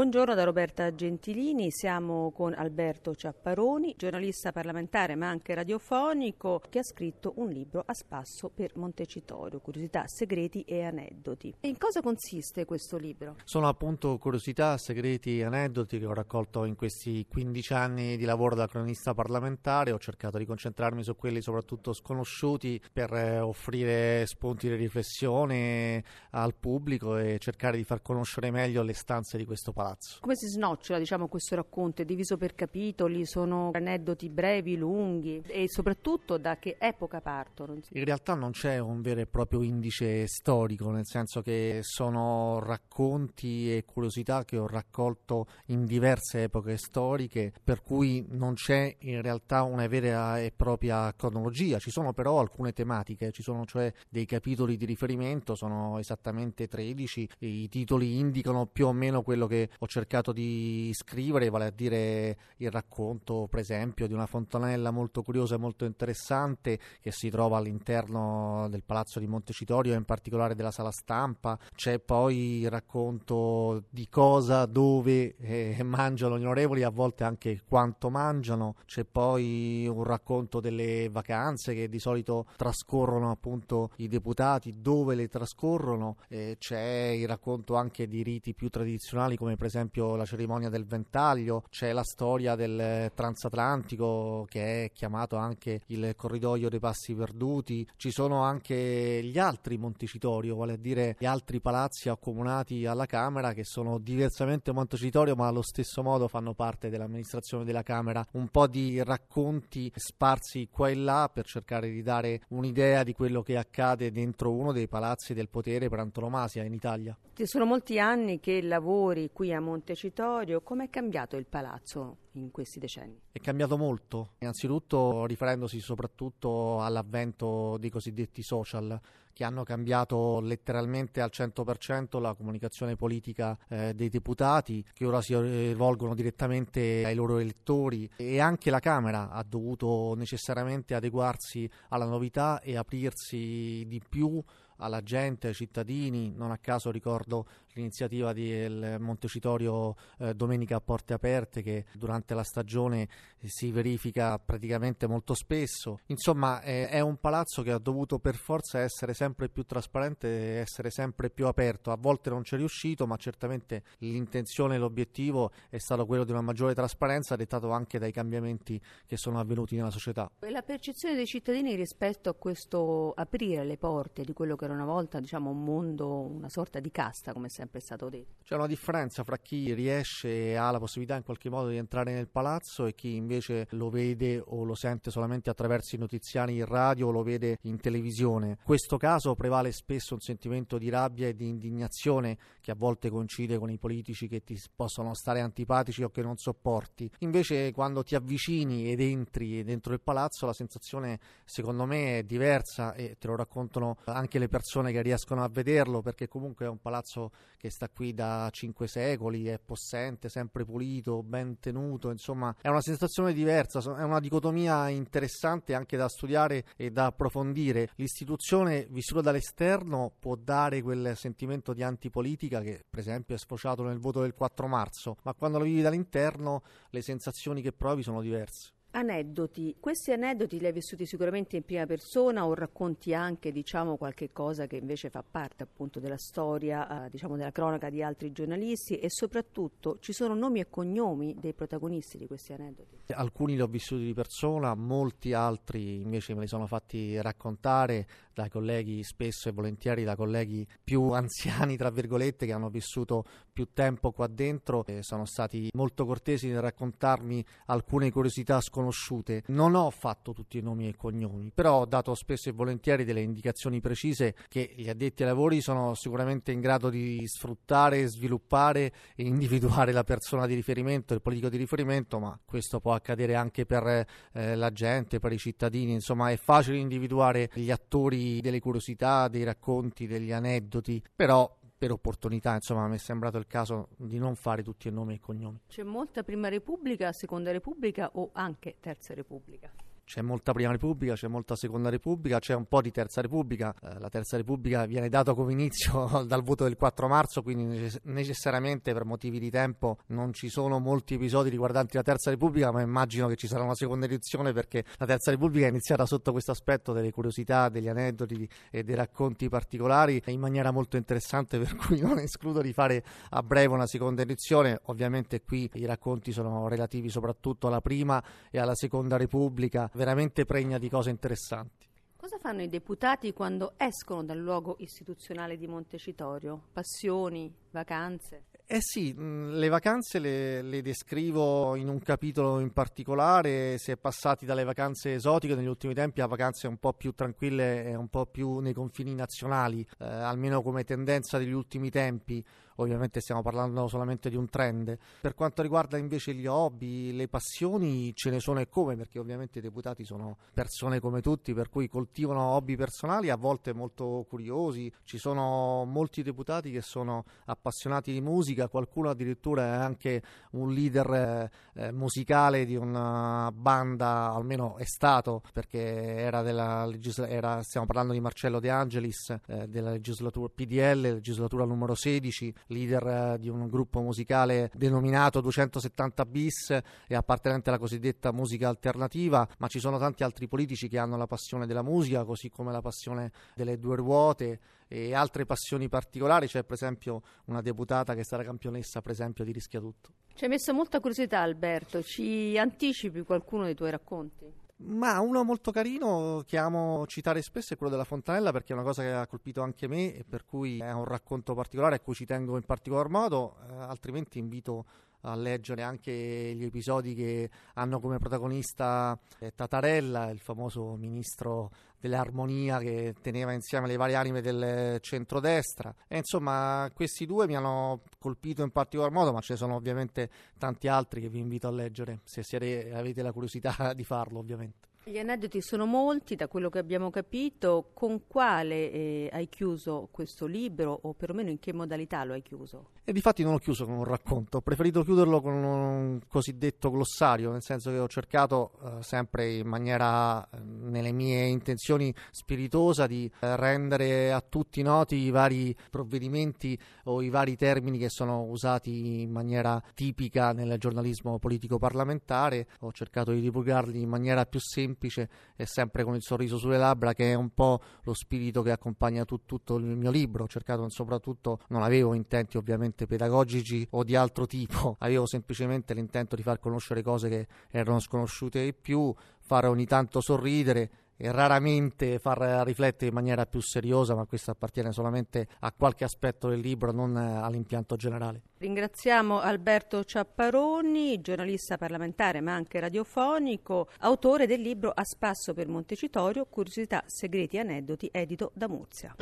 Buongiorno da Roberta Gentilini, siamo con Alberto Ciapparoni, giornalista parlamentare ma anche radiofonico, che ha scritto un libro a spasso per Montecitorio, curiosità, segreti e aneddoti. E in cosa consiste questo libro? Sono appunto curiosità, segreti e aneddoti che ho raccolto in questi 15 anni di lavoro da cronista parlamentare, ho cercato di concentrarmi su quelli soprattutto sconosciuti per eh, offrire spunti di riflessione al pubblico e cercare di far conoscere meglio le stanze di questo palazzo palazzo. Come si snocciola diciamo, questo racconto? È diviso per capitoli, sono aneddoti brevi, lunghi e soprattutto da che epoca partono? In realtà non c'è un vero e proprio indice storico, nel senso che sono racconti e curiosità che ho raccolto in diverse epoche storiche, per cui non c'è in realtà una vera e propria cronologia, ci sono però alcune tematiche, ci sono cioè dei capitoli di riferimento, sono esattamente 13, i titoli indicano più o meno quello che ho cercato di scrivere, vale a dire il racconto, per esempio, di una fontanella molto curiosa e molto interessante che si trova all'interno del palazzo di Montecitorio, in particolare della sala stampa. C'è poi il racconto di cosa, dove eh, mangiano gli onorevoli, a volte anche quanto mangiano. C'è poi un racconto delle vacanze che di solito trascorrono appunto i deputati, dove le trascorrono. Eh, c'è il racconto anche di riti più tradizionali come per esempio la cerimonia del ventaglio, c'è la storia del transatlantico che è chiamato anche il corridoio dei passi perduti, ci sono anche gli altri Montecitorio, vale a dire gli altri palazzi accomunati alla Camera che sono diversamente Montecitorio ma allo stesso modo fanno parte dell'amministrazione della Camera, un po' di racconti sparsi qua e là per cercare di dare un'idea di quello che accade dentro uno dei palazzi del potere per antonomasia in Italia. Ci sono molti anni che lavori qui a Montecitorio, com'è cambiato il palazzo in questi decenni? È cambiato molto, innanzitutto riferendosi soprattutto all'avvento dei cosiddetti social che hanno cambiato letteralmente al 100% la comunicazione politica eh, dei deputati che ora si rivolgono direttamente ai loro elettori e anche la Camera ha dovuto necessariamente adeguarsi alla novità e aprirsi di più alla gente, ai cittadini. Non a caso ricordo l'iniziativa del Montecitorio eh, Domenica a Porte Aperte che durante la stagione si verifica praticamente molto spesso. Insomma, eh, è un palazzo che ha dovuto per forza essere sempre più trasparente e essere sempre più aperto. A volte non c'è riuscito, ma certamente l'intenzione e l'obiettivo è stato quello di una maggiore trasparenza, dettato anche dai cambiamenti che sono avvenuti nella società. E la percezione dei cittadini rispetto a questo aprire le porte di quello che era una volta diciamo, un mondo, una sorta di casta, come sempre è stato detto. C'è una differenza fra chi riesce e ha la possibilità in qualche modo di entrare nel palazzo e chi invece lo vede o lo sente solamente attraverso i notiziari in radio o lo vede in televisione. In questo caso prevale spesso un sentimento di rabbia e di indignazione che a volte coincide con i politici che ti possono stare antipatici o che non sopporti. Invece quando ti avvicini ed entri dentro il palazzo la sensazione secondo me è diversa e te lo raccontano anche le persone che riescono a vederlo perché comunque è un palazzo che sta qui da cinque secoli, è possente, sempre pulito, ben tenuto, insomma è una sensazione diversa, è una dicotomia interessante anche da studiare e da approfondire. L'istituzione vissuta dall'esterno può dare quel sentimento di antipolitica che per esempio è sfociato nel voto del 4 marzo, ma quando lo vivi dall'interno le sensazioni che provi sono diverse. Aneddoti, questi aneddoti li hai vissuti sicuramente in prima persona o racconti anche diciamo, qualche cosa che invece fa parte appunto della storia, eh, diciamo della cronaca di altri giornalisti e soprattutto ci sono nomi e cognomi dei protagonisti di questi aneddoti? Alcuni li ho vissuti di persona, molti altri invece me li sono fatti raccontare dai colleghi spesso e volentieri da colleghi più anziani tra virgolette che hanno vissuto più tempo qua dentro e sono stati molto cortesi nel raccontarmi alcune curiosità sconosciute conosciute. Non ho fatto tutti i nomi e cognomi, però ho dato spesso e volentieri delle indicazioni precise che gli addetti ai lavori sono sicuramente in grado di sfruttare, sviluppare e individuare la persona di riferimento, il politico di riferimento, ma questo può accadere anche per eh, la gente, per i cittadini, insomma è facile individuare gli attori delle curiosità, dei racconti, degli aneddoti, però per opportunità, insomma, mi è sembrato il caso di non fare tutti i nomi e cognomi. C'è molta Prima Repubblica, Seconda Repubblica o anche Terza Repubblica? C'è molta prima repubblica, c'è molta seconda repubblica, c'è un po' di terza repubblica. Eh, la terza repubblica viene dato come inizio dal voto del 4 marzo, quindi necessariamente per motivi di tempo non ci sono molti episodi riguardanti la terza repubblica, ma immagino che ci sarà una seconda edizione perché la terza repubblica è iniziata sotto questo aspetto delle curiosità, degli aneddoti e dei racconti particolari in maniera molto interessante, per cui non escludo di fare a breve una seconda edizione. Ovviamente qui i racconti sono relativi soprattutto alla prima e alla seconda repubblica veramente pregna di cose interessanti. Cosa fanno i deputati quando escono dal luogo istituzionale di Montecitorio? Passioni, vacanze? Eh sì, le vacanze le, le, descrivo in un capitolo in particolare, si è passati dalle vacanze esotiche negli ultimi tempi a vacanze un po' più tranquille e un po' più nei confini nazionali, eh, almeno come tendenza degli ultimi tempi ovviamente stiamo parlando solamente di un trend. Per quanto riguarda invece gli hobby, le passioni, ce ne sono e come, perché ovviamente i deputati sono persone come tutti, per cui coltivano hobby personali, a volte molto curiosi. Ci sono molti deputati che sono appassionati di musica, qualcuno addirittura è anche un leader eh, eh musicale di una banda, almeno è stato, perché era della legislatura, stiamo parlando di Marcello De Angelis, eh, della legislatura PDL, legislatura numero 16, leader eh, di un gruppo musicale denominato 270 bis e appartenente alla cosiddetta musica alternativa, ma ci sono tanti altri politici che hanno la passione della musica, così come la passione delle due ruote e altre passioni particolari, c'è per esempio una deputata che è stata campionessa per esempio di Rischia Tutto. Ci hai messo molta curiosità Alberto, ci anticipi qualcuno dei tuoi racconti? Ma uno molto carino che amo citare spesso è quello della fontanella perché è una cosa che ha colpito anche me e per cui è un racconto particolare a cui ci tengo in particolar modo, eh, altrimenti invito a leggere anche gli episodi che hanno come protagonista eh, Tatarella, il famoso ministro dell'armonia che teneva insieme le varie anime del centrodestra. E insomma, questi due mi hanno colpito in particolar modo, ma ce ne sono ovviamente tanti altri che vi invito a leggere, se siete, avete la curiosità di farlo, ovviamente. Gli aneddoti sono molti, da quello che abbiamo capito. Con quale eh, hai chiuso questo libro o perlomeno in che modalità lo hai chiuso? E difatti non l'ho chiuso con un racconto, ho preferito chiuderlo con un cosiddetto glossario, nel senso che ho cercato eh, sempre in maniera, eh, nelle mie intenzioni spiritosa, di eh, rendere a tutti noti i vari provvedimenti o i vari termini che sono usati in maniera tipica nel giornalismo politico parlamentare. Ho cercato di divulgarli in maniera più semplice e sempre con il sorriso sulle labbra che è un po' lo spirito che accompagna tu, tutto il mio libro. Ho cercato soprattutto, non avevo intenti ovviamente pedagogici o di altro tipo, avevo semplicemente l'intento di far conoscere cose che erano sconosciute di più, fare ogni tanto sorridere e raramente far riflettere in maniera più seriosa, ma questo appartiene solamente a qualche aspetto del libro, non all'impianto generale. Ringraziamo Alberto Ciapparoni, giornalista parlamentare ma anche radiofonico, autore del libro A spasso per Montecitorio, curiosità, segreti e aneddoti, edito da Muzia.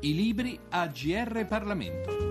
I libri a GR Parlamento.